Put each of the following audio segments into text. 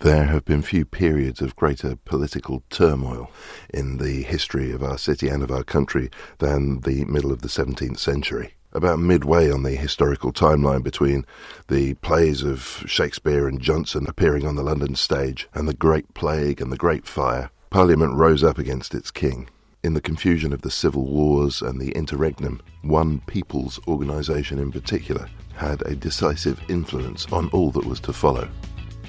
There have been few periods of greater political turmoil in the history of our city and of our country than the middle of the 17th century. About midway on the historical timeline between the plays of Shakespeare and Jonson appearing on the London stage and the Great Plague and the Great Fire, Parliament rose up against its king. In the confusion of the civil wars and the interregnum, one people's organisation in particular had a decisive influence on all that was to follow.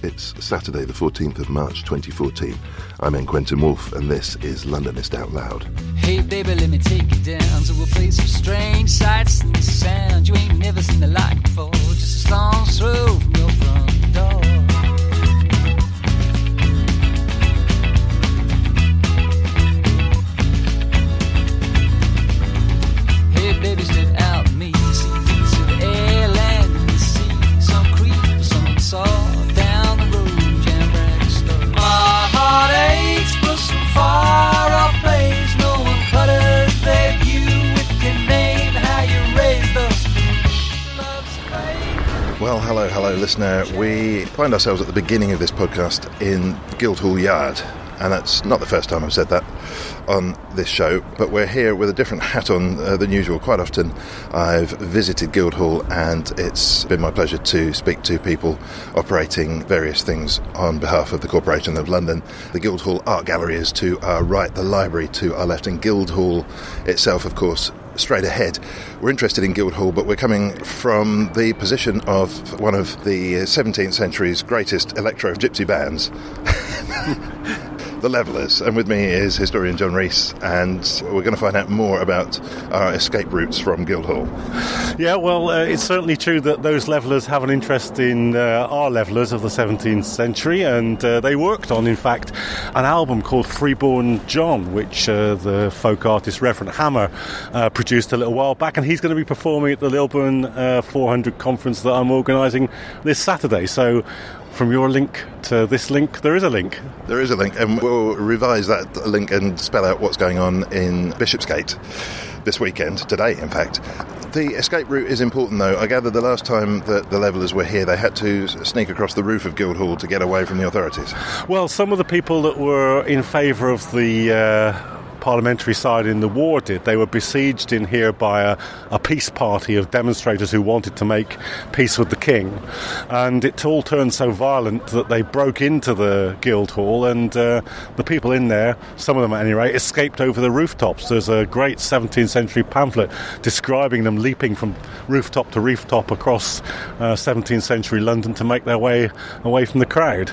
It's Saturday, the 14th of March 2014. I'm N. Quentin Woolf, and this is Londonist Out Loud. Hey baby, let me take you down to a place of strange sights and you ain't never seen the like before. Just a stone's throw from your front door. Hello, listener. We find ourselves at the beginning of this podcast in Guildhall Yard, and that's not the first time I've said that on this show, but we're here with a different hat on uh, than usual. Quite often I've visited Guildhall, and it's been my pleasure to speak to people operating various things on behalf of the Corporation of London. The Guildhall Art Gallery is to our right, the library to our left, and Guildhall itself, of course, straight ahead. We're interested in Guildhall, but we're coming from the position of one of the 17th century's greatest electro gypsy bands. The Levellers, and with me is historian John Rees, and we're going to find out more about our escape routes from Guildhall. Yeah, well, uh, it's certainly true that those levelers have an interest in uh, our levelers of the 17th century, and uh, they worked on, in fact, an album called Freeborn John, which uh, the folk artist Reverend Hammer uh, produced a little while back, and he's going to be performing at the Lilburne uh, 400 conference that I'm organising this Saturday. So, from your link to this link, there is a link. There is a link, and we'll revise that link and spell out what's going on in Bishopsgate this weekend, today, in fact. The escape route is important, though. I gather the last time that the Levellers were here, they had to sneak across the roof of Guildhall to get away from the authorities. Well, some of the people that were in favour of the uh, parliamentary side in the war did. They were besieged in here by a, a peace party of demonstrators who wanted to make peace with the king. And it all turned so violent that they broke into the Guildhall, and uh, the people in there, some of them at any rate, escaped over the rooftops. There's a great 17th century pamphlet describing them leaping from rooftop to rooftop across uh, 17th century London to make their way away from the crowd.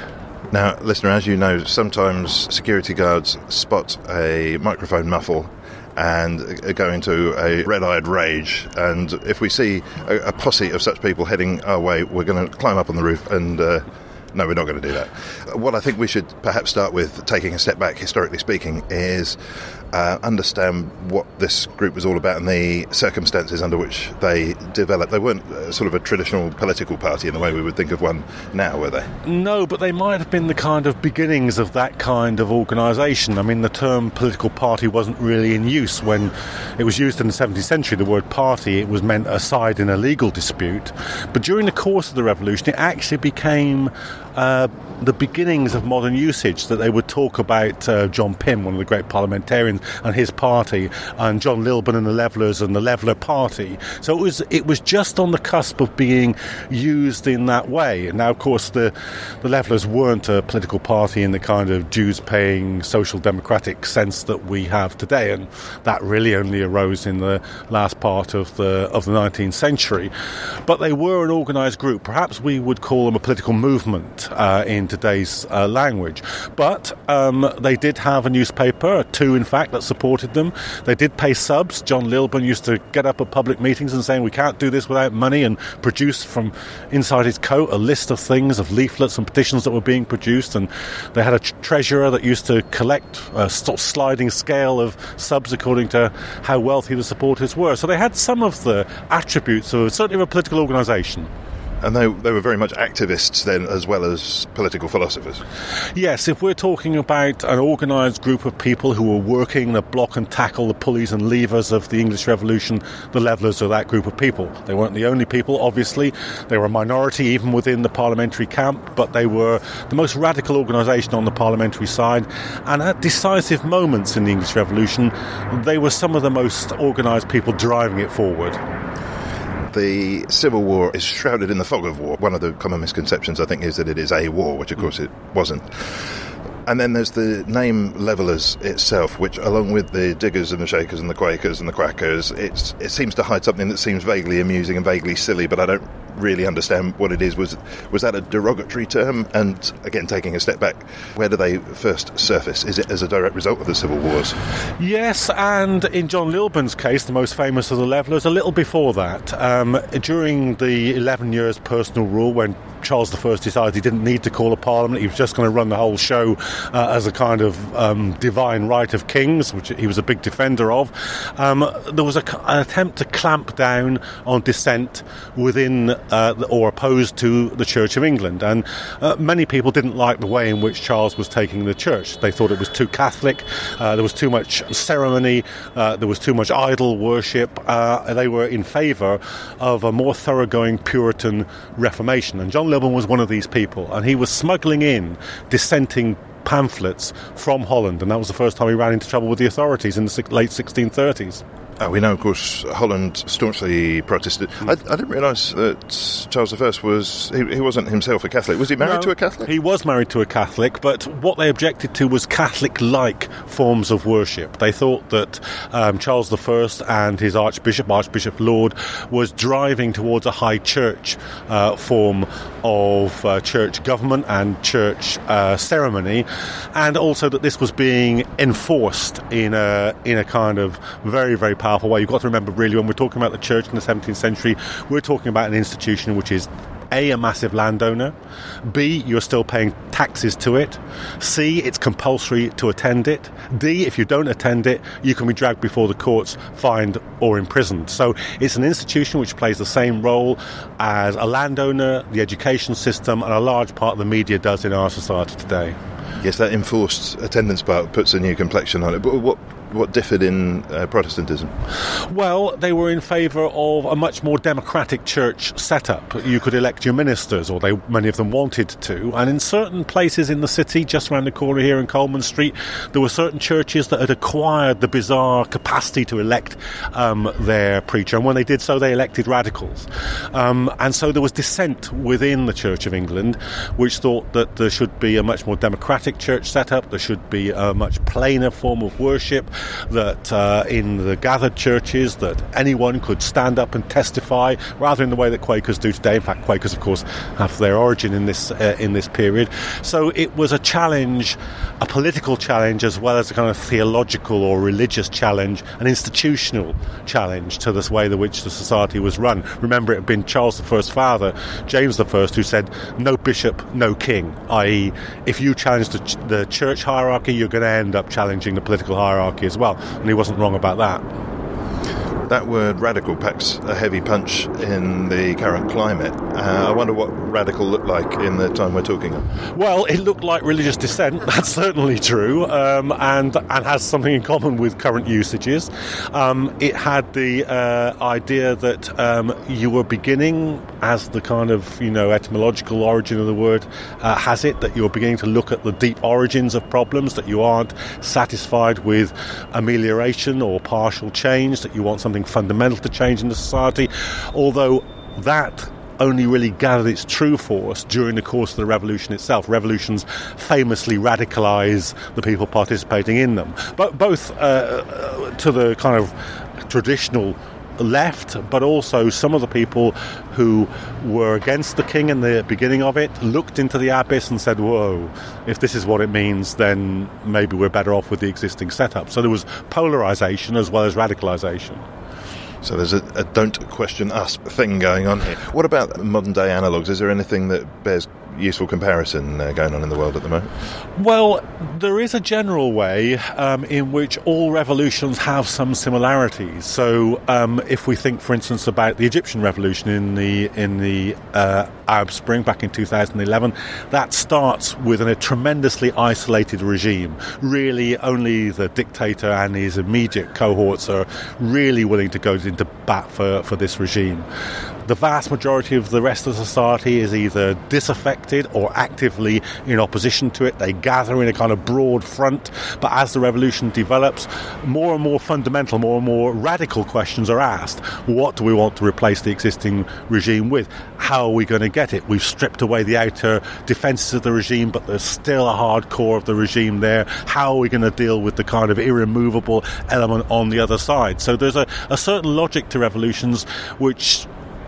Now, listener, as you know, sometimes security guards spot a microphone muffle and go into a red eyed rage. And if we see a, a, posse of such people heading our way, we're going to climb up on the roof and. Uh, no, we're not going to do that. What I think we should perhaps start with, taking a step back, historically speaking, is uh, understand what this group was all about and the circumstances under which they developed. They weren't uh, sort of a traditional political party in the way we would think of one now, were they? No, but they might have been the kind of beginnings of that kind of organisation. I mean, the term political party wasn't really in use when it was used in the 17th century. The word party, it was meant a side in a legal dispute. But during the course of the revolution, it actually became uh, the beginnings of modern usage that they would talk about uh, John Pym, one of the great parliamentarians, and his party, and John Lilburne and the Levellers and the Leveller Party. So it was it was just on the cusp of being used in that way. Now, of course, the the Levellers weren't a political party in the kind of dues-paying social democratic sense that we have today, and that really only arose in the last part of the of the 19th century. But they were an organised group. Perhaps we would call them a political movement uh, in today's uh, language. But um, they did have a newspaper, two in fact, that supported them. They did pay subs. John Lilburne used to get up at public meetings and saying, "We can't do this without money," and produce from inside his coat a list of things, of leaflets and petitions that were being produced. And they had a treasurer that used to collect a sort of sliding scale of subs according to how wealthy the supporters were. So they had some of the attributes of certainly of a political organisation. And they, they were very much activists then, as well as political philosophers. Yes, if we're talking about an organised group of people who were working the block and tackle, the pulleys and levers of the English Revolution, the Levellers are that group of people. They weren't the only people, obviously. They were a minority even within the parliamentary camp, but they were the most radical organisation on the parliamentary side. And at decisive moments in the English Revolution, they were some of the most organised people driving it forward the Civil War is shrouded in the fog of war. One of the common misconceptions, I think, is that it is a war, which of course it wasn't. And then there's the name Levellers itself, which, along with the Diggers and the Shakers and the Quakers and the Quackers, it seems to hide something that seems vaguely amusing and vaguely silly, but I don't really understand what it is. Was was that a derogatory term? And again, taking a step back, where do they first surface? Is it as a direct result of the civil wars? Yes, and in John Lilburne's case, the most famous of the Levellers, a little before that, um, during the 11 years personal rule when Charles I decided he didn't need to call a parliament. He was just going to run the whole show uh, as a kind of um, divine right of kings, which he was a big defender of. Um, there was a, an attempt to clamp down on dissent within uh, or opposed to the Church of England, and uh, many people didn't like the way in which Charles was taking the church. They thought it was too Catholic. Uh, there was too much ceremony. Uh, there was too much idol worship. Uh, they were in favour of a more thoroughgoing Puritan Reformation, and John Lilburne was one of these people, and he was smuggling in dissenting pamphlets from Holland, and that was the first time he ran into trouble with the authorities in the late 1630s. Uh, we know, of course, Holland staunchly protested. I, I didn't realise that Charles I was, he, he, wasn't himself a Catholic. Was he married no, to a Catholic? He was married to a Catholic, but what they objected to was Catholic like forms of worship. They thought that um, Charles I and his Archbishop, Archbishop Laud, was driving towards a high church uh, form of uh, church government and church uh, ceremony, and also that this was being enforced in a, in a kind of very, very powerful way. You've got to remember, really, when we're talking about the church in the 17th century, we're talking about an institution which is a, a massive landowner. B, you're still paying taxes to it. C, it's compulsory to attend it. D, if you don't attend it, you can be dragged before the courts, fined, or imprisoned. So it's an institution which plays the same role as a landowner, the education system, and a large part of the media does in our society today. Yes, that enforced attendance part puts a new complexion on it. But what what differed in uh, Protestantism? Well, they were in favour of a much more democratic church setup. You could elect your ministers, or they, many of them wanted to. And in certain places in the city, just around the corner here in Coleman Street, there were certain churches that had acquired the bizarre capacity to elect um, their preacher. And when they did so, they elected radicals. Um, and so there was dissent within the Church of England, which thought that there should be a much more democratic church setup, there should be a much plainer form of worship, that uh, in the gathered churches that anyone could stand up and testify, rather in the way that Quakers do today. In fact, Quakers, of course, have their origin in this uh, in this period. So it was a challenge, a political challenge, as well as a kind of theological or religious challenge, an institutional challenge to this way in which the society was run. Remember, it had been Charles I's father, James I, who said, "No bishop, no king." I.e., if you challenge the, ch- the church hierarchy, you're going to end up challenging the political hierarchy as well, and he wasn't wrong about that. That word radical packs a heavy punch in the current climate. Uh, I wonder what radical looked like in the time we're talking of. Well, it looked like religious dissent. That's certainly true, um, and and has something in common with current usages. Um, it had the uh, idea that um, you were beginning, as the kind of you know etymological origin of the word uh, has it, that you're beginning to look at the deep origins of problems. That you aren't satisfied with amelioration or partial change. That you want something fundamental to change in the society. Although that only really gathered its true force during the course of the revolution itself. Revolutions famously radicalize the people participating in them, but both uh, to the kind of traditional left, but also some of the people who were against the king in the beginning of it looked into the abyss and said, Whoa, if this is what it means, then maybe we're better off with the existing setup. So there was polarization as well as radicalization. So there's a, a don't question us thing going on here. What about modern day analogues? Is there anything that bears useful comparison uh, going on in the world at the moment? Well, there is a general way um, in which all revolutions have some similarities. So, um, if we think, for instance, about the Egyptian revolution in the in the uh, Arab Spring back in 2011, that starts with a tremendously isolated regime. Really, only the dictator and his immediate cohorts are really willing to go into bat for, for this regime. The vast majority of the rest of society is either disaffected or actively in opposition to it. They gather in a kind of broad front, but as the revolution develops, more and more fundamental, more and more radical questions are asked. What do we want to replace the existing regime with? How are we going to get it? We've stripped away the outer defences of the regime, but there's still a hard core of the regime there. How are we going to deal with the kind of irremovable element on the other side? So there's a, a certain logic to revolutions which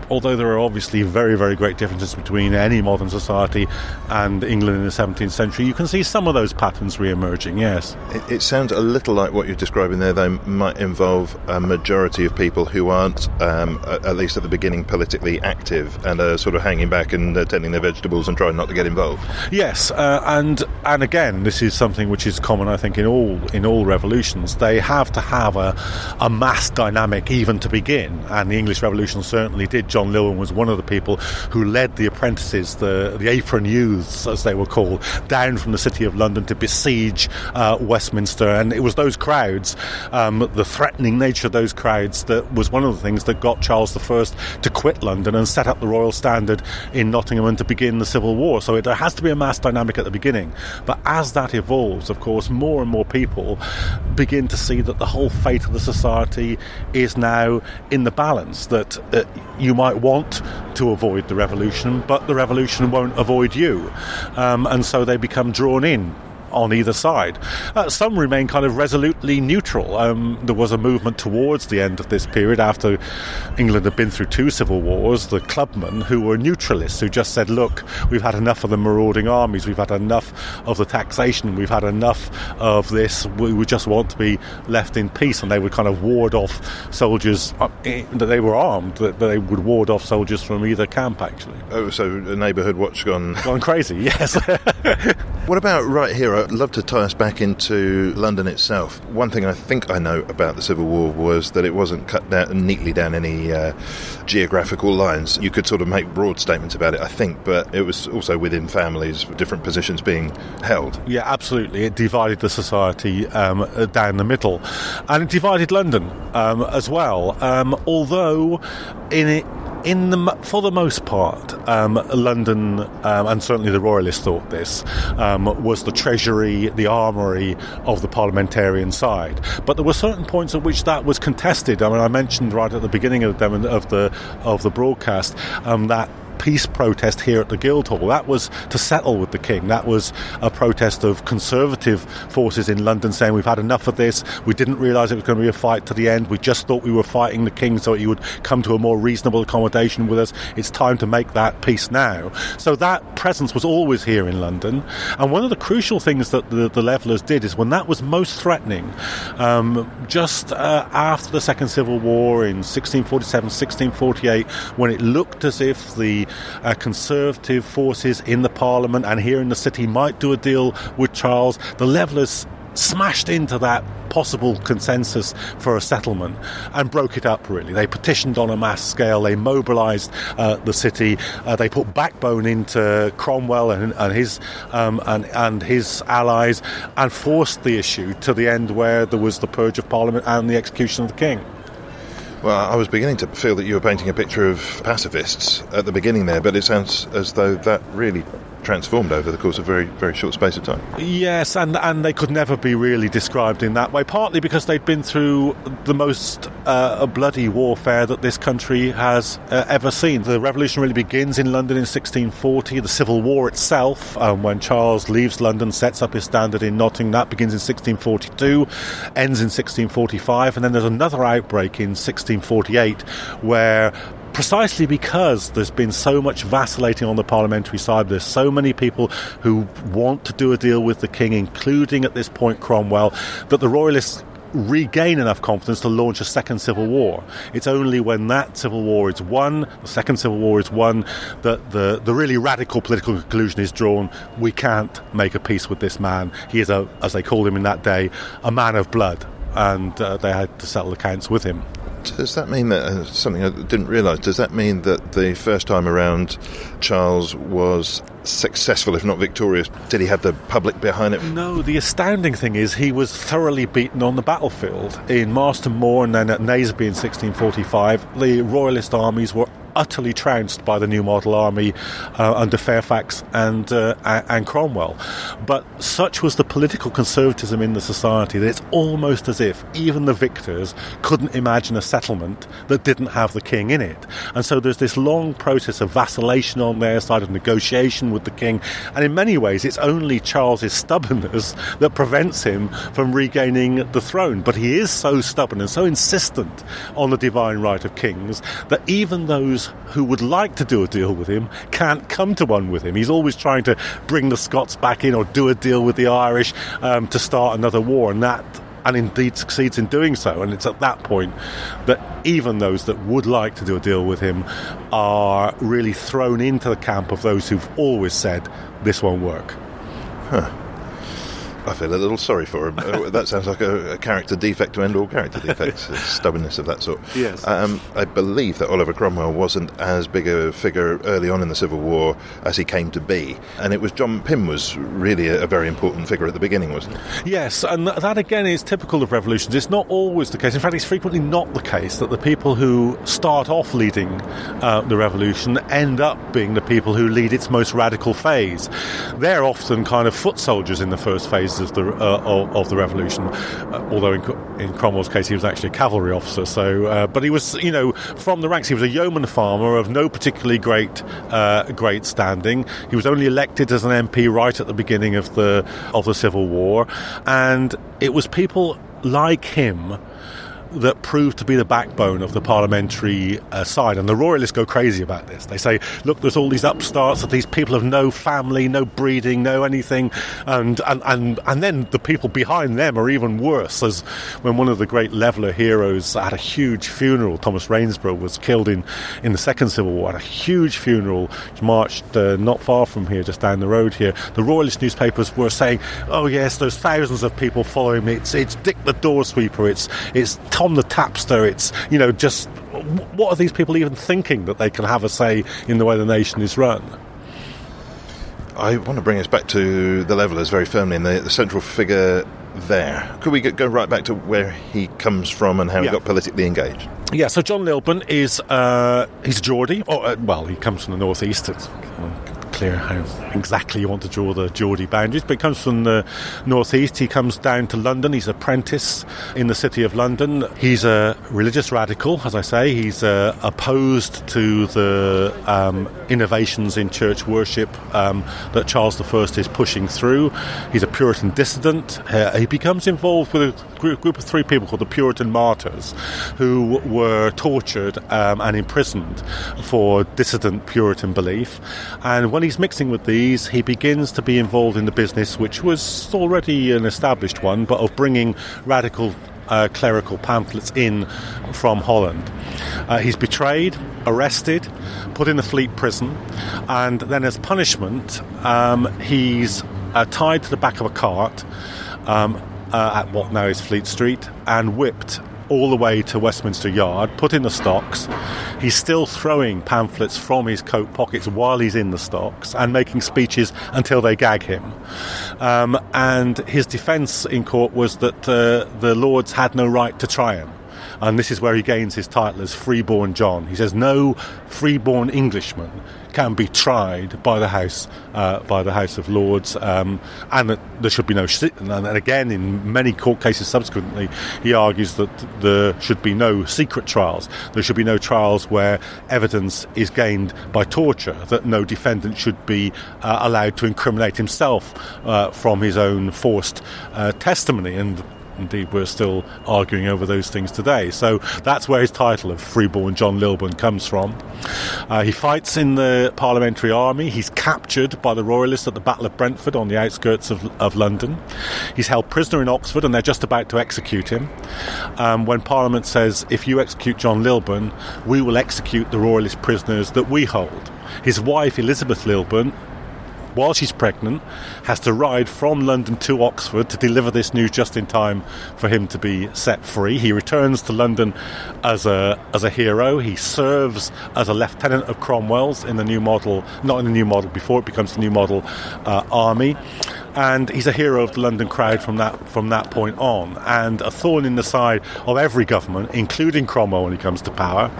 although there are obviously very, very great differences between any modern society and England in the 17th century, you can see some of those patterns re-emerging, yes. It, it sounds a little like what you're describing there, though, might involve a majority of people who aren't, um, at least at the beginning, politically active and are sort of hanging back and uh, tending their vegetables and trying not to get involved. Yes, uh, and and again, this is something which is common, I think, in all in all revolutions. They have to have a, a mass dynamic even to begin, and the English Revolution certainly did. John Lilburne was one of the people who led the apprentices, the, the apron youths, as they were called, down from the city of London to besiege uh, Westminster. And it was those crowds, um, the threatening nature of those crowds, that was one of the things that got Charles I to quit London and set up the Royal Standard in Nottingham and to begin the Civil War. So it, there has to be a mass dynamic at the beginning. But as that evolves, of course, more and more people begin to see that the whole fate of the society is now in the balance, that uh, you might want to avoid the revolution, but the revolution won't avoid you. Um, and so they become drawn in on either side. Uh, some remain kind of resolutely neutral. Um, there was a movement towards the end of this period after England had been through two civil wars, the clubmen who were neutralists, who just said, look, we've had enough of the marauding armies, we've had enough of the taxation, we've had enough of this, we, we just want to be left in peace. And they would kind of ward off soldiers, uh, that they were armed, that they would ward off soldiers from either camp, actually. Oh, so a neighbourhood watch gone... Gone crazy, yes. what about right here? I'd love to tie us back into London itself. One thing I think I know about the Civil War was that it wasn't cut down neatly down any uh, geographical lines. You could sort of make broad statements about it, I think, but it was also within families, different positions being held. Yeah, absolutely. It divided the society um, down the middle, and it divided London um, as well. Um, although in it in the for the most part, um, London um, and certainly the Royalists thought this um, was the treasury, the armory of the parliamentarian side. But there were certain points at which that was contested. I mean, I mentioned right at the beginning of the of the of the broadcast um, that peace protest here at the Guildhall. That was to settle with the King. That was a protest of conservative forces in London saying we've had enough of this. We didn't realise it was going to be a fight to the end. We just thought we were fighting the King so he would come to a more reasonable accommodation with us. It's time to make that peace now. So that presence was always here in London. And one of the crucial things that the, the Levellers did is when that was most threatening, um, just uh, after the Second Civil War in 1647, 1648, when it looked as if the uh, conservative forces in the parliament and here in the city might do a deal with Charles. The Levellers smashed into that possible consensus for a settlement and broke it up. Really, they petitioned on a mass scale. They mobilised uh, the city. Uh, they put backbone into Cromwell and, and his um, and and his allies, and forced the issue to the end where there was the purge of Parliament and the execution of the king. Well, I was beginning to feel that you were painting a picture of pacifists at the beginning there, but it sounds as though that really transformed over the course of a very, very short space of time. Yes, and and they could never be really described in that way. Partly because they'd been through the most uh, bloody warfare that this country has uh, ever seen. The revolution really begins in London in 1640. The Civil War itself, um, when Charles leaves London, sets up his standard in Nottingham, that begins in 1642, ends in 1645, and then there's another outbreak in 1648 where precisely because there's been so much vacillating on the parliamentary side. There's so many people who want to do a deal with the king, including at this point Cromwell, that the royalists regain enough confidence to launch a second civil war. It's only when that civil war is won, the second civil war is won, that the, the really radical political conclusion is drawn we can't make a peace with this man. He is, a, as they called him in that day, a man of blood. And uh, they had to settle accounts with him. Does that mean that uh, something I didn't realise? Does that mean that the first time around, Charles was successful, if not victorious? Did he have the public behind it? No, the astounding thing is he was thoroughly beaten on the battlefield in Marston Moor and then at Naseby in 1645. The Royalist armies were utterly trounced by the New Model Army uh, under Fairfax and uh, and Cromwell. But such was the political conservatism in the society that it's almost as if even the victors couldn't imagine a settlement that didn't have the king in it. And so there's this long process of vacillation on their side of negotiation with the king. And in many ways, it's only Charles's stubbornness that prevents him from regaining the throne. But he is so stubborn and so insistent on the divine right of kings that even those who would like to do a deal with him can't come to one with him. He's always trying to bring the Scots back in or do a deal with the Irish um, to start another war, and that and indeed succeeds in doing so. And it's at that point that even those that would like to do a deal with him are really thrown into the camp of those who've always said this won't work. Huh. I feel a little sorry for him. Uh, that sounds like a, a, character defect to end all character defects, stubbornness of that sort. Yes. Um, I believe that Oliver Cromwell wasn't as big a figure early on in the Civil War as he came to be, and it was John Pym was really a, a very important figure at the beginning, wasn't it? Yes, and that again is typical of revolutions. It's not always the case. In fact, it's frequently not the case that the people who start off leading uh, the revolution end up being the people who lead its most radical phase. They're often kind of foot soldiers in the first phase of the uh, of, of, the revolution. Uh, although in, in, Cromwell's case, he was actually a cavalry officer. So, uh, but he was, you know, from the ranks. He was a yeoman farmer of no particularly great uh, great standing. He was only elected as an MP right at the beginning of the of the Civil War, and it was people like him that proved to be the backbone of the parliamentary uh, side. And the royalists go crazy about this. They say, look, there's all these upstarts, that these people have no family, no breeding, no anything. And, and, and, and then the people behind them are even worse. As when one of the great leveller heroes had a huge funeral, Thomas Rainsborough was killed in, in the Second Civil War, at a huge funeral, marched uh, not far from here, just down the road here. The royalist newspapers were saying, oh, yes, there's thousands of people following me. It's, it's Dick the Doorsweeper, it's, it's Tom the Tapster. It's, you know, just what are these people even thinking that they can have a say in the way the nation is run? I want to bring us back to the Levellers very firmly and the, the central figure there. Could we go right back to where he comes from and how yeah. he got politically engaged? Yeah, so John Lilburne is uh, he's a Geordie. Oh, uh, well, he comes from the northeast. It's clear how exactly you want to draw the Geordie boundaries, but he comes from the northeast. He comes down to London. He's an apprentice in the city of London. He's a religious radical, as I say. He's uh, opposed to the um, innovations in church worship um, that Charles I is pushing through. He's a Puritan dissident. Uh, he becomes involved with group, group, of three people called the Puritan Martyrs, who were tortured um, and imprisoned for dissident Puritan belief. And when he's mixing with these, he begins to be involved in the business, which was already an established one, but of bringing radical uh, clerical pamphlets in from Holland. Uh, he's betrayed, arrested, put in the Fleet prison, and then as punishment, um, he's uh, tied to the back of a cart. Um, uh, at what now is Fleet Street and whipped all the way to Westminster Yard, put in the stocks. He's still throwing pamphlets from his coat pockets while he's in the stocks and making speeches until they gag him. Um, and his defence in court was that uh, the Lords had no right to try him and this is where he gains his title as freeborn John. He says no freeborn Englishman can be tried by the House uh, by the House of Lords, um, and that there should be no. And again, in many court cases subsequently, he argues that there should be no secret trials. There should be no trials where evidence is gained by torture. That no defendant should be uh, allowed to incriminate himself uh, from his own forced uh, testimony. And Indeed, we're still arguing over those things today. So that's where his title of Freeborn John Lilburne comes from. Uh, he fights in the Parliamentary Army. He's captured by the Royalists at the Battle of Brentford on the outskirts of, of London. He's held prisoner in Oxford and they're just about to execute him. Um, when Parliament says, if you execute John Lilburne, we will execute the Royalist prisoners that we hold. His wife, Elizabeth Lilburne, while she's pregnant, has to ride from London to Oxford to deliver this news just in time for him to be set free. He returns to London as a as a hero. He serves as a lieutenant of Cromwell's in the new model, not in the new model before it becomes the new model uh, army and he's a hero of the London crowd from that from that point on, and a thorn in the side of every government, including Cromwell when he comes to power,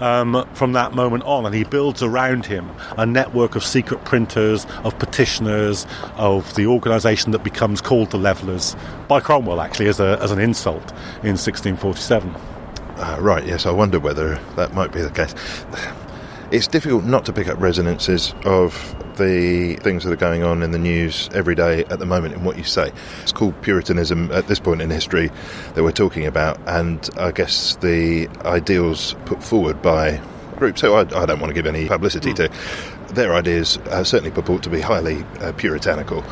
um, from that moment on. And he builds around him a network of secret printers, of petitioners, of the organisation that becomes called the Levellers by Cromwell, actually, as, a, as an insult in 1647. Uh, right, yes, I wonder whether that might be the case. It's difficult not to pick up resonances of the things that are going on in the news every day at the moment in what you say. It's called Puritanism at this point in history that we're talking about, and I guess the ideals put forward by groups who I, I don't want to give any publicity to, their ideas uh, certainly purport to be highly uh, puritanical,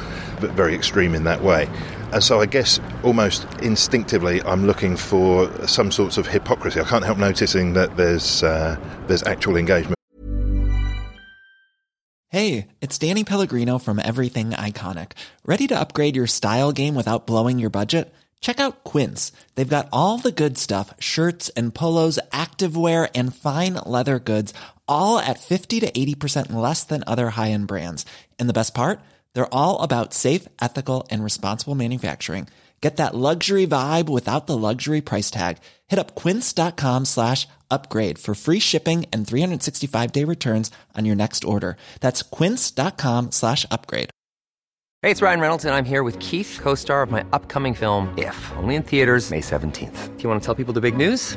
but very extreme in that way. And so I guess almost instinctively I'm looking for some sorts of hypocrisy. I can't help noticing that there's uh, there's actual engagement. Hey, it's Danny Pellegrino from Everything Iconic. Ready to upgrade your style game without blowing your budget? Check out Quince. They've got all the good stuff shirts and polos, activewear, and fine leather goods, all at 50 to 80% less than other high end brands. And the best part? They're all about safe, ethical, and responsible manufacturing. Get that luxury vibe without the luxury price tag. Hit up quince.com slash upgrade for free shipping and 365 day returns on your next order. That's quince.com slash upgrade. Hey, it's Ryan Reynolds, and I'm here with Keith, co star of my upcoming film, If, only in theaters, May 17th. Do you want to tell people the big news?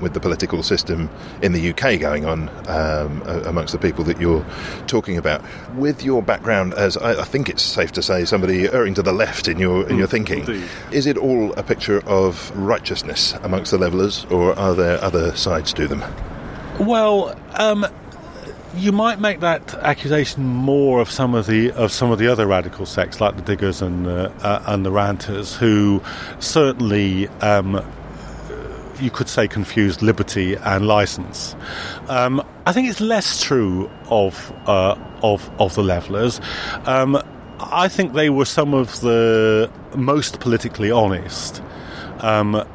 With the political system in the UK going on um, amongst the people that you're talking about. With your background, as I, I, think it's safe to say, somebody erring to the left in your in your thinking, Indeed. is it all a picture of righteousness amongst the levellers, or are there other sides to them? Well, um, you might make that accusation more of some of the of some of the other radical sects, like the Diggers and uh, uh, and the Ranters, who certainly. Um, you could say confused liberty and license. Um, I think it's less true of uh, of of the levelers. Um, I think they were some of the most politically honest um,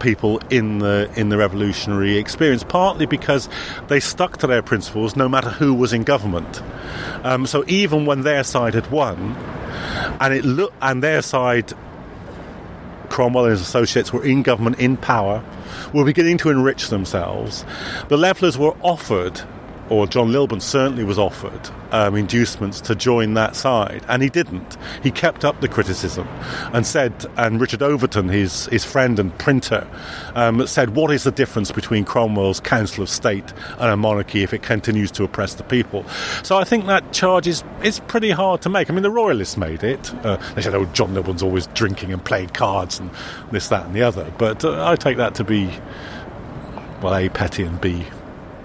people in the in the revolutionary experience. Partly because they stuck to their principles, no matter who was in government. Um, so even when their side had won, and it looked and their side Cromwell and his associates were in government, in power, were beginning to enrich themselves. The Levellers were offered or John Lilburne certainly was offered um, inducements to join that side, and he didn't. He kept up the criticism and said, and Richard Overton, his, his friend and printer, um, said, What is the difference between Cromwell's Council of State and a monarchy if it continues to oppress the people? So I think that charge is, is pretty hard to make. I mean, the Royalists made it. Uh, they said, Oh, John Lilburne's always drinking and playing cards and this, that, and the other. But uh, I take that to be, well, A, petty, and B,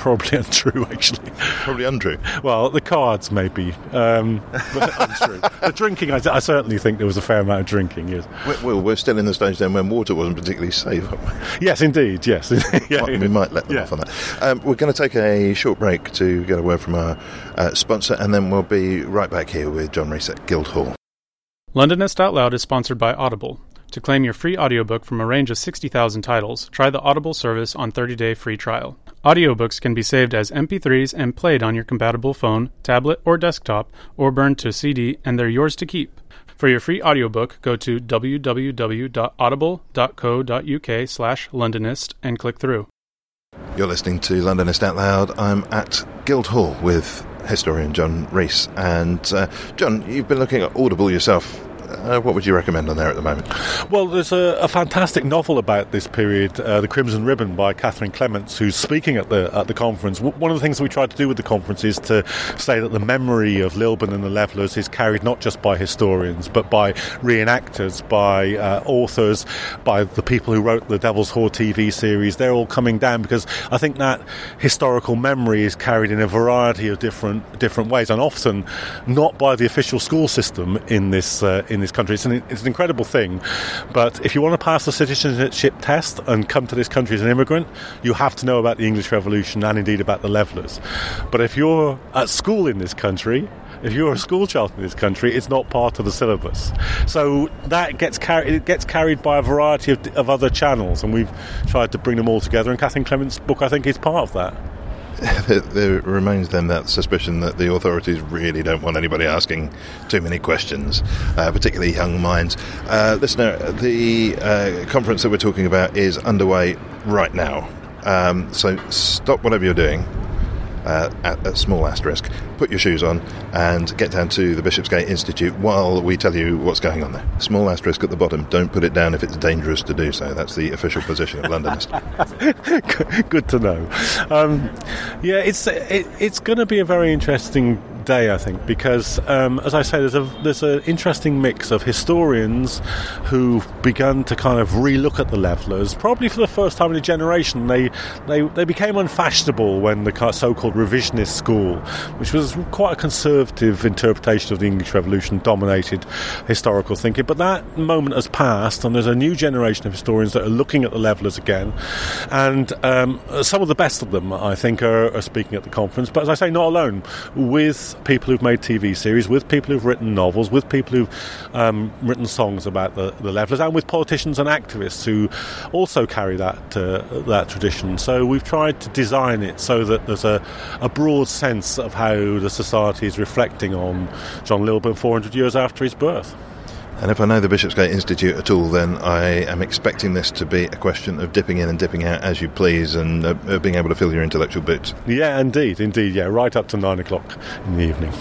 probably untrue, actually. Probably untrue. Well, the cards maybe, um, but untrue. the drinking, I, I, certainly think there was a fair amount of drinking. Yes. Well, we're still in the stage then when water wasn't particularly safe. Yes, indeed. Yes. yeah, we might let them yeah. off on that. Um, we're going to take a short break to get a word from our uh, sponsor, and then we'll be right back here with John Rees at Guildhall. Londonist Out Loud is sponsored by Audible. To claim your free audiobook from a range of 60,000 titles, try the Audible service on 30-day free trial. Audiobooks can be saved as MP3s and played on your compatible phone, tablet, or desktop, or burned to CD, and they're yours to keep. For your free audiobook, go to www.audible.co.uk slash Londonist and click through. You're listening to Londonist Out Loud. I'm at Guildhall with historian John Rees. And uh, John, you've been looking at Audible yourself uh, what would you recommend on there at the moment? Well, there's a, a fantastic novel about this period, uh, The Crimson Ribbon by Katherine Clements, who's speaking at the at the conference. W- one of the things we tried to do with the conference is to say that the memory of Lilburne and the Levellers is carried not just by historians, but by reenactors, by uh, authors, by the people who wrote the Devil's Whore TV series. They're all coming down because I think that historical memory is carried in a variety of different different ways, and often not by the official school system in this uh, in this country. It's an, it's an incredible thing. But if you want to pass the citizenship test and come to this country as an immigrant, you have to know about the English Revolution and indeed about the Levellers. But if you're at school in this country, if you're a school child in this country, it's not part of the syllabus. So that gets carried. It gets carried by a variety of, of other channels, and we've tried to bring them all together. And Katherine Clements' book, I think, is part of that. there remains then that suspicion that the authorities really don't want anybody asking too many questions, uh, particularly young minds. Uh, listener, the uh, conference that we're talking about is underway right now. Um, so stop whatever you're doing uh, at a small asterisk, put your shoes on, and get down to the Bishopsgate Institute while we tell you what's going on there. Small asterisk at the bottom. Don't put it down if it's dangerous to do so. That's the official position of Londonist. Good to know. Um, yeah, it's it, it's going to be a very interesting I think, because um, as I say, there's a there's an interesting mix of historians who've begun to kind of relook at the Levellers, probably for the first time in a generation. They they they became unfashionable when the so-called revisionist school, which was quite a conservative interpretation of the English Revolution, dominated historical thinking. But that moment has passed, and there's a new generation of historians that are looking at the Levellers again, and um, some of the best of them, I think, are, are speaking at the conference. But as I say, not alone with people who've made TV series, with people who've written novels, with people who've um, written songs about the, the Levellers, and with politicians and activists who also carry that uh, that tradition. So we've tried to design it so that there's a, a broad sense of how the society is reflecting on John Lilburne 400 years after his birth. And if I know the Bishopsgate Institute at all, then I am expecting this to be a question of dipping in and dipping out as you please and uh, being able to fill your intellectual boots. Yeah, indeed, indeed, yeah, right up to nine o'clock in the evening.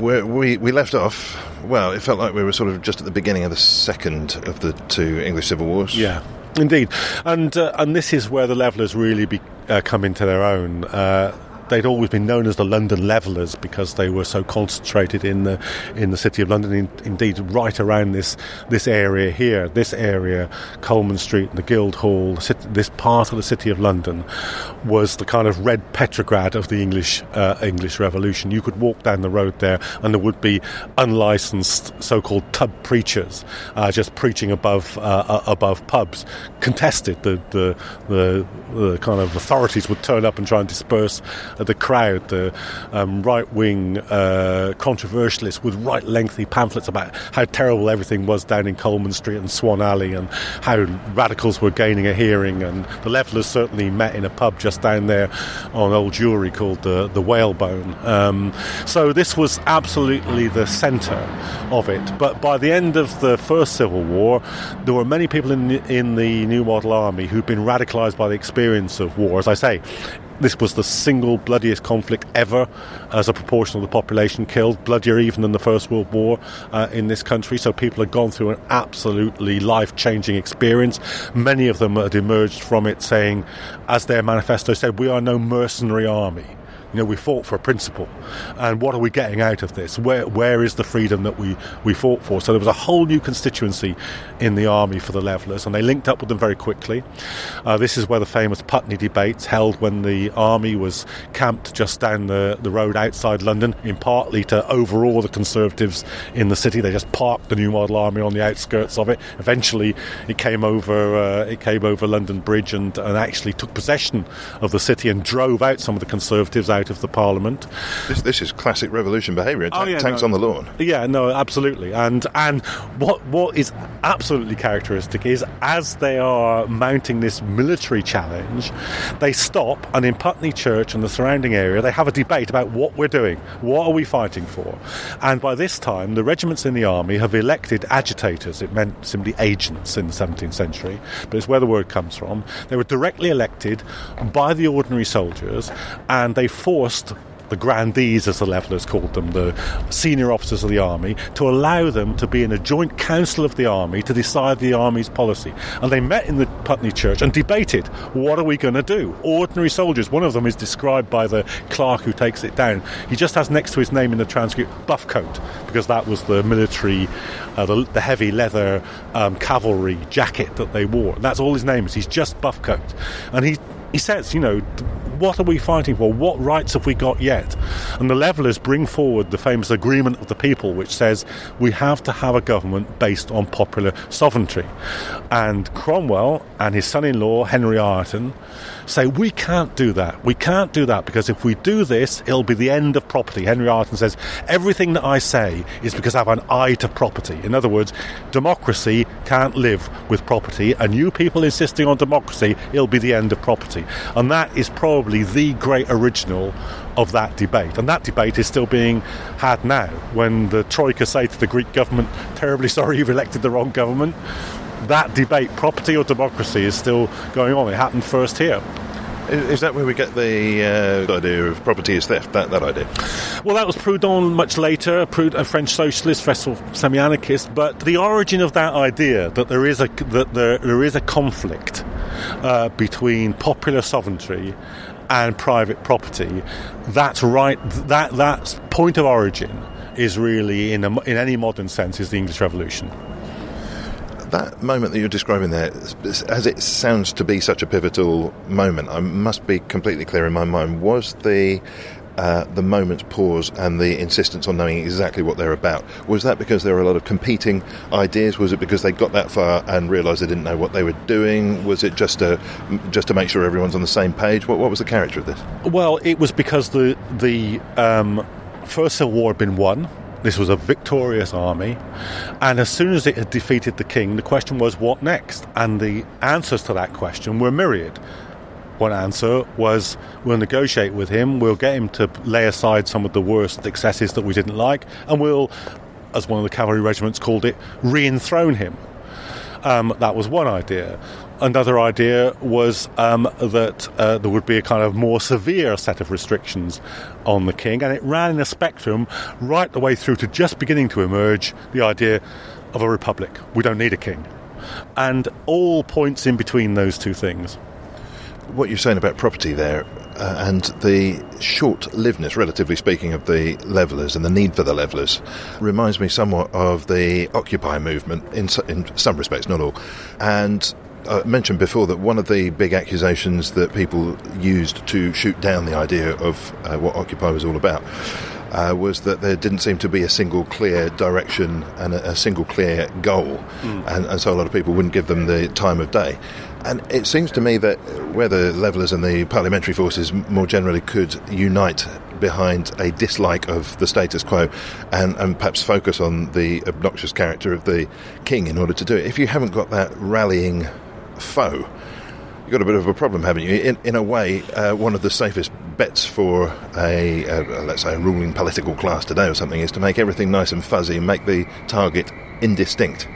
We're, we we left off. Well, it felt like we were sort of just at the beginning of the second of the two English civil wars. Yeah, indeed, and uh, and this is where the Levellers really be, uh, come into their own. Uh, they'd always been known as the London Levellers because they were so concentrated in the in the city of London. In, indeed, right around this this area here, this area, Coleman Street, the Guildhall, this part of the city of London, was the kind of red Petrograd of the English uh, English Revolution. You could walk down the road there, and there would be unlicensed so-called tub preachers uh, just preaching above uh, above pubs, contested. The, the the the kind of authorities would turn up and try and disperse the crowd, the um, right wing uh, controversialists would write lengthy pamphlets about how terrible everything was down in Coleman Street and Swan Alley and how radicals were gaining a hearing. And the Levellers certainly met in a pub just down there on Old Jewry called the, the Whalebone. Um, so this was absolutely the centre of it. But by the end of the First Civil War, there were many people in in the New Model Army who'd been radicalised by the experience of war. As I say, this was the single bloodiest conflict ever as a proportion of the population killed, bloodier even than the First World War uh, in this country. So people had gone through an absolutely life changing experience. Many of them had emerged from it saying, as their manifesto said, we are no mercenary army. You know, we fought for a principle, and what are we getting out of this? Where where is the freedom that we, we fought for? So there was a whole new constituency in the army for the Levellers, and they linked up with them very quickly. Uh, this is where the famous Putney debates held when the army was camped just down the, the road outside London, in partly to overawe the Conservatives in the city. They just parked the New Model Army on the outskirts of it. Eventually, it came over uh, it came over London Bridge and, and actually took possession of the city and drove out some of the Conservatives out of the Parliament. This, this is classic revolution behaviour. Oh, yeah, tanks no. on the lawn. Yeah, no, absolutely. And and what what is absolutely characteristic is as they are mounting this military challenge, they stop and in Putney Church and the surrounding area they have a debate about what we're doing, what are we fighting for. And by this time the regiments in the army have elected agitators. It meant simply agents in the 17th century, but it's where the word comes from. They were directly elected by the ordinary soldiers and they forced the grandees, as the Levellers called them, the senior officers of the army, to allow them to be in a joint council of the army to decide the army's policy. And they met in the Putney Church and debated what are we going to do? Ordinary soldiers, one of them is described by the clerk who takes it down. He just has next to his name in the transcript buff coat, because that was the military, uh, the, the heavy leather um, cavalry jacket that they wore. That's all his name is. He's just buff coat. And he he says, you know, what are we fighting for? What rights have we got yet? And the Levellers bring forward the famous agreement of the people, which says we have to have a government based on popular sovereignty. And Cromwell and his son in law, Henry Ireton, say we can't do that. We can't do that because if we do this, it'll be the end of property. Henry Ireton says everything that I say is because I have an eye to property. In other words, democracy can't live with property, and you people insisting on democracy, it'll be the end of property. And that is probably the great original of that debate. And that debate is still being had now when the Troika say to the Greek government, terribly sorry you've elected the wrong government. That debate, property or democracy, is still going on. It happened first here. Is, that where we get the uh, idea of property is theft? That, that idea? Well, that was Proudhon much later, Proud- a French socialist, all semi-anarchist. But the origin of that idea that there is a that there, there is a conflict uh, between popular sovereignty and private property, that's right. That that point of origin is really, in a, in any modern sense, is the English Revolution. That moment that you're describing there, as it sounds to be such a pivotal moment, I must be completely clear in my mind. Was the uh, the moment's pause and the insistence on knowing exactly what they're about was that because there were a lot of competing ideas? Was it because they got that far and realised they didn't know what they were doing? Was it just to just to make sure everyone's on the same page? What, what was the character of this? Well, it was because the the um, first civil war had been won. This was a victorious army, and as soon as it had defeated the king, the question was what next? And the answers to that question were myriad. One answer was we'll negotiate with him, we'll get him to lay aside some of the worst excesses that we didn't like, and we'll, as one of the cavalry regiments called it, re enthrone him. Um, that was one idea. Another idea was um, that uh, there would be a kind of more severe set of restrictions on the king, and it ran in a spectrum right the way through to just beginning to emerge the idea of a republic. We don't need a king. And all points in between those two things. What you're saying about property there uh, and the short livedness, relatively speaking, of the levellers and the need for the levellers reminds me somewhat of the Occupy movement in, so- in some respects, not all. And I mentioned before that one of the big accusations that people used to shoot down the idea of uh, what Occupy was all about uh, was that there didn't seem to be a single clear direction and a, a single clear goal, and, and so a lot of people wouldn't give them the time of day. And it seems to me that where the levellers and the parliamentary forces more generally could unite behind a dislike of the status quo and, and perhaps focus on the obnoxious character of the king in order to do it. If you haven't got that rallying foe, you've got a bit of a problem, haven't you? In, in a way, uh, one of the safest bets for a, let's say, a ruling political class today or something is to make everything nice and fuzzy, and make the target indistinct.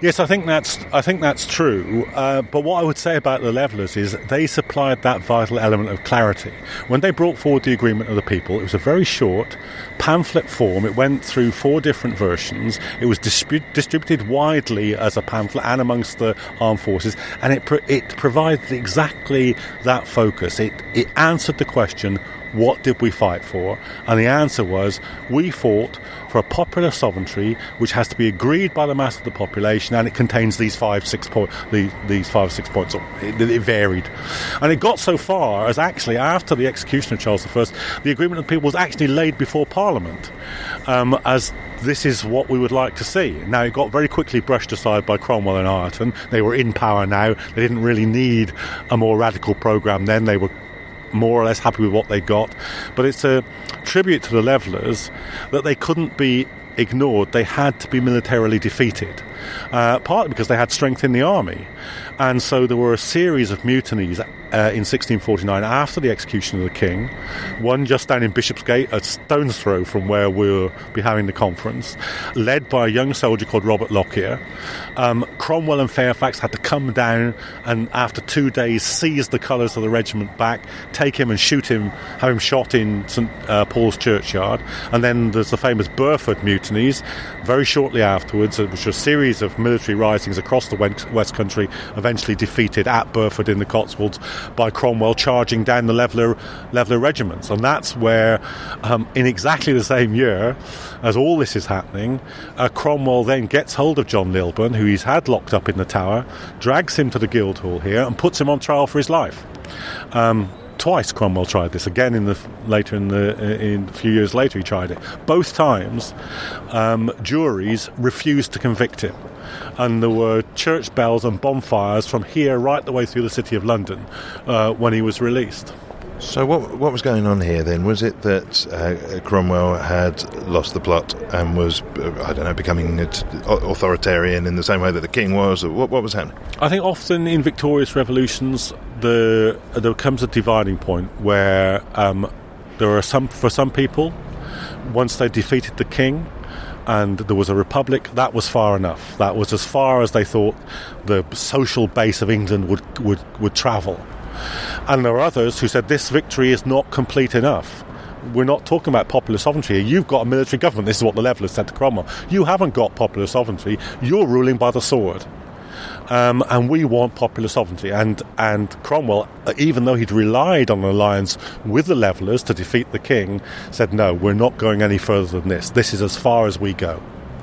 Yes, I think that's I think that's true. Uh, but what I would say about the Levellers is they supplied that vital element of clarity. When they brought forward the agreement of the people, it was a very short pamphlet form. It went through four different versions. It was distribu- distributed widely as a pamphlet and amongst the armed forces, and it it provided exactly that focus. It it answered the question. What did we fight for? And the answer was we fought for a popular sovereignty which has to be agreed by the mass of the population and it contains these five, six point, the, these five, six points. It, it varied. And it got so far as actually after the execution of Charles I, the agreement of the people was actually laid before Parliament um, as this is what we would like to see. Now, it got very quickly brushed aside by Cromwell and Ireton. They were in power now. They didn't really need a more radical programme then. They were more or less happy with what they got. But it's a tribute to the Levellers that they couldn't be ignored. They had to be militarily defeated, uh, partly because they had strength in the army. And so there were a series of mutinies uh, in 1649 after the execution of the king. One just down in Bishopsgate, a stone's throw from where we were having the conference, led by a young soldier called Robert Lockyer. Um, Cromwell and Fairfax had to come down and, after two days, seize the colours of the regiment back, take him and shoot him, have him shot in St uh, Paul's churchyard. And then there's the famous Burford mutinies. Very shortly afterwards, which were a series of military risings across the West Country, eventually defeated at Burford in the Cotswolds by Cromwell charging down the Leveller, Leveller regiments. And that's where, um, in exactly the same year as all this is happening, uh, Cromwell then gets hold of John Lilburne, who he's had locked up in the tower, drags him to the Guildhall here, and puts him on trial for his life. Um, twice Cromwell tried this. Again, in the later in the in a few years later, he tried it. Both times, um, juries refused to convict him, and there were church bells and bonfires from here right the way through the city of London uh, when he was released. So, what what was going on here then? Was it that uh, Cromwell had lost the plot and was, uh, I don't know, becoming it- authoritarian in the same way that the king was? What, what was happening? I think often in victorious revolutions, the there comes a dividing point where um, there are some for some people, once they defeated the king, and there was a republic, that was far enough. That was as far as they thought the social base of England would would would travel. And there are others who said this victory is not complete enough. We're not talking about popular sovereignty. You've got a military government. This is what the Levellers said to Cromwell. You haven't got popular sovereignty. You're ruling by the sword. Um, and we want popular sovereignty. And, and Cromwell, uh, even though he'd relied on an alliance with the Levellers to defeat the king, said, no, we're not going any further than this. This is as far as we go.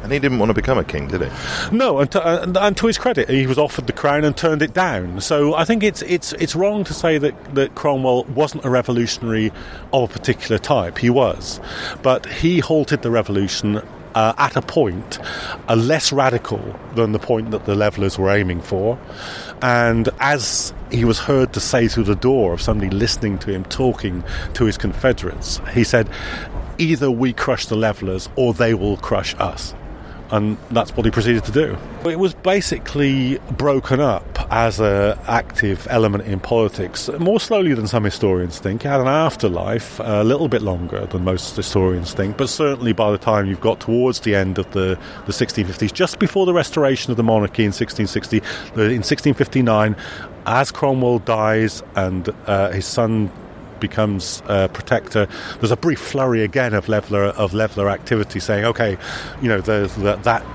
And he didn't want to become a king, did he? No, and to, and, and to his credit, he was offered the crown and turned it down. So I think it's it's it's wrong to say that, that Cromwell wasn't a revolutionary of a particular type. He was, but he halted the revolution. Uh, at a point, uh, less radical than the point that the Levellers were aiming for, and as he was heard to say through the door of somebody listening to him talking to his Confederates, he said, "Either we crush the Levellers, or they will crush us." And that's what he proceeded to do. It was basically broken up as an active element in politics, more slowly than some historians think. It had an afterlife, a little bit longer than most historians think, but certainly by the time you've got towards the end of the, the 1650s, just before the restoration of the monarchy in 1660, in 1659, as Cromwell dies and uh, his son becomes uh, protector. There's a brief flurry again of leveler of leveler activity, saying, "Okay, you know, the, the, that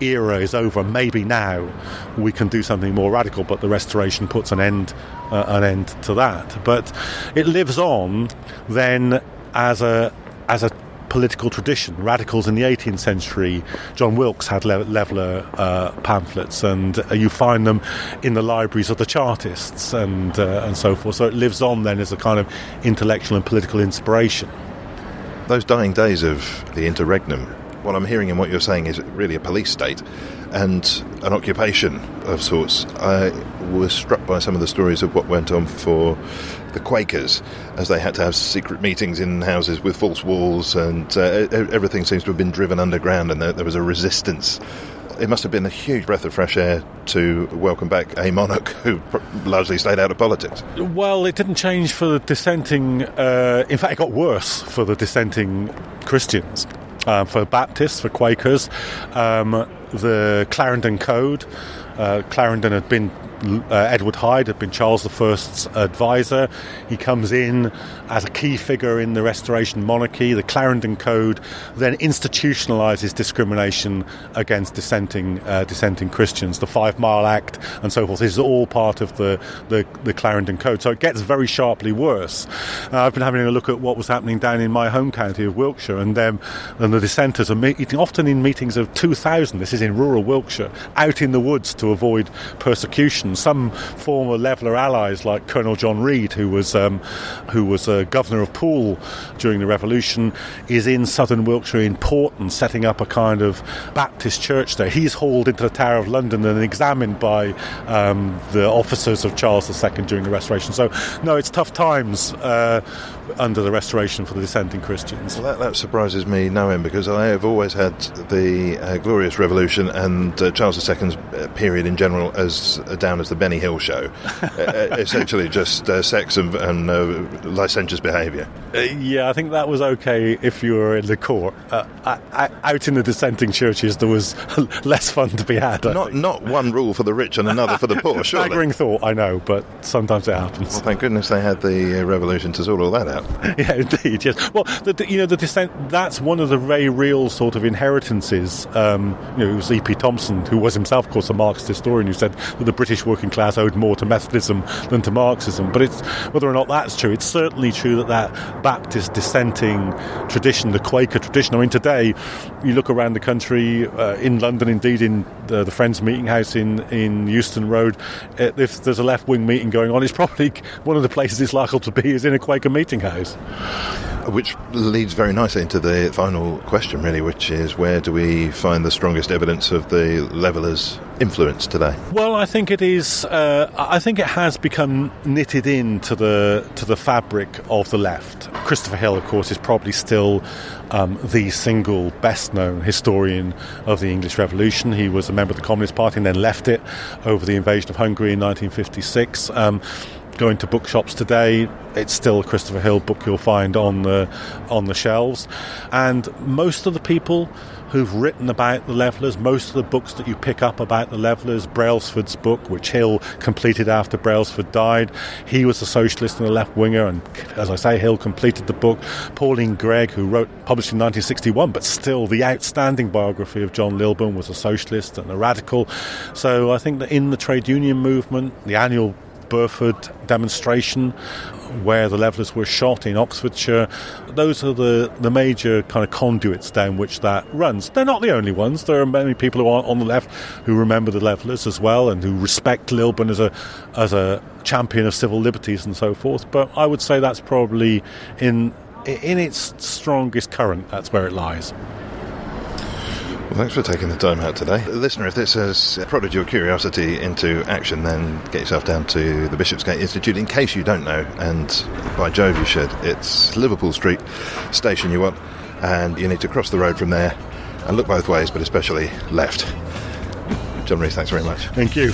era is over. Maybe now we can do something more radical." But the Restoration puts an end uh, an end to that. But it lives on then as a as a political tradition. Radicals in the 18th century, John Wilkes had le- leveller uh, pamphlets, and uh, you find them in the libraries of the Chartists and uh, and so forth. So it lives on then as a kind of intellectual and political inspiration. those dying days of the interregnum, what I'm hearing and what you're saying is really a police state and an occupation of sorts. I was struck by some of the stories of what went on for the Quakers as they had to have secret meetings in houses with false walls, and uh, everything seems to have been driven underground, and there, there was a resistance it must have been a huge breath of fresh air to welcome back a monarch who largely stayed out of politics. Well, it didn't change for the dissenting. Uh, in fact, it got worse for the dissenting Christians. Uh, for Baptists, for Quakers, um, the Clarendon Code. Uh, Clarendon had been uh, Edward Hyde had been Charles I's advisor. He comes in as a key figure in the Restoration monarchy. The Clarendon Code then institutionalizes discrimination against dissenting uh, dissenting Christians. The Five Mile Act and so forth. This is all part of the, the, the Clarendon Code. So it gets very sharply worse. Uh, I've been having a look at what was happening down in my home county of Wiltshire, and, um, and the dissenters are meeting often in meetings of 2,000. This is in rural Wiltshire, out in the woods to avoid persecution. Some former Leveller allies, like Colonel John Reid, who was um, who was governor of Poole during the Revolution, is in southern Wiltshire in Porton, setting up a kind of Baptist church there. He's hauled into the Tower of London and examined by um, the officers of Charles II during the Restoration. So, no, it's tough times uh, under the Restoration for the dissenting Christians. Well, that, that, surprises me knowing because I have always had the uh, Glorious Revolution and uh, Charles II's uh, period in general as uh, down as the Benny Hill show. Uh, essentially, just sex and, and licentious behaviour. yeah, I think that was okay if you were in the court. I, I, out in the dissenting churches, there was less fun to be had. not not one rule for the rich and another for the poor. Surely. Staggering thought, I know, but sometimes it happens. Well, thank goodness they had the revolution to sort all that out. yeah, indeed. Yes. Well, the, the, you know, the dissent. That's one of the very real sort of inheritances. Um, you know, it was E.P. Thompson, who was himself, of course, a Marxist historian, who said that the British working class owed more to Methodism than to Marxism. But it's whether or not that's true. It's certainly true that that Baptist dissenting tradition, the Quaker tradition. I mean, today you look around the country, uh, in London, indeed, in the, the, Friends Meeting House in in Euston Road, uh, if there's a left wing meeting going on, it's probably one of the places it's likely to be is in a Quaker meeting house. Which leads very nicely into the final question, really, which is where do we find the strongest evidence of the levelers' influence today? Well, I think it is. Uh, I think it has become knitted into the to the fabric of the left. Christopher Hill, of course, is probably still um, the single best known historian of the English Revolution. He was a member of the Communist Party and then left it over the invasion of Hungary in 1956. Um, going to bookshops today, it's still a Christopher Hill book you'll find on the on the shelves, and most of the people who've written about the Levellers, most of the books that you pick up about the Levellers, Brailsford's book, which Hill completed after Brailsford died, he was a socialist and a left winger, and as I say, Hill completed the book. Pauline Gregg, who wrote published in 1961, but still the outstanding biography of John Lilburne, was a socialist and a radical. So I think that in the trade union movement, the annual Burford demonstration where the levellers were shot in Oxfordshire. Those are the, the major kind of conduits down which that runs. They're not the only ones. There are many people who are on the left who remember the levellers as well and who respect Lilburne as a as a champion of civil liberties and so forth. But I would say that's probably in in its strongest current. That's where it lies. Well, thanks for taking the time out today. Listener, if this has prodded your curiosity into action, then get yourself down to the Bishopsgate Institute in case you don't know, and by Jove, you should. It's Liverpool Street station you want, and you need to cross the road from there and look both ways, but especially left. John Rees, thanks very much. Thank you.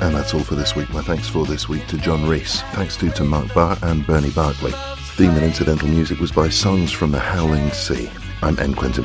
And that's all for this week. My thanks for this week to John Rees. Thanks too to Mark Barr and Bernie Barkley. Theme and incidental music was by Songs from the Howling Sea. I'm N. Quentin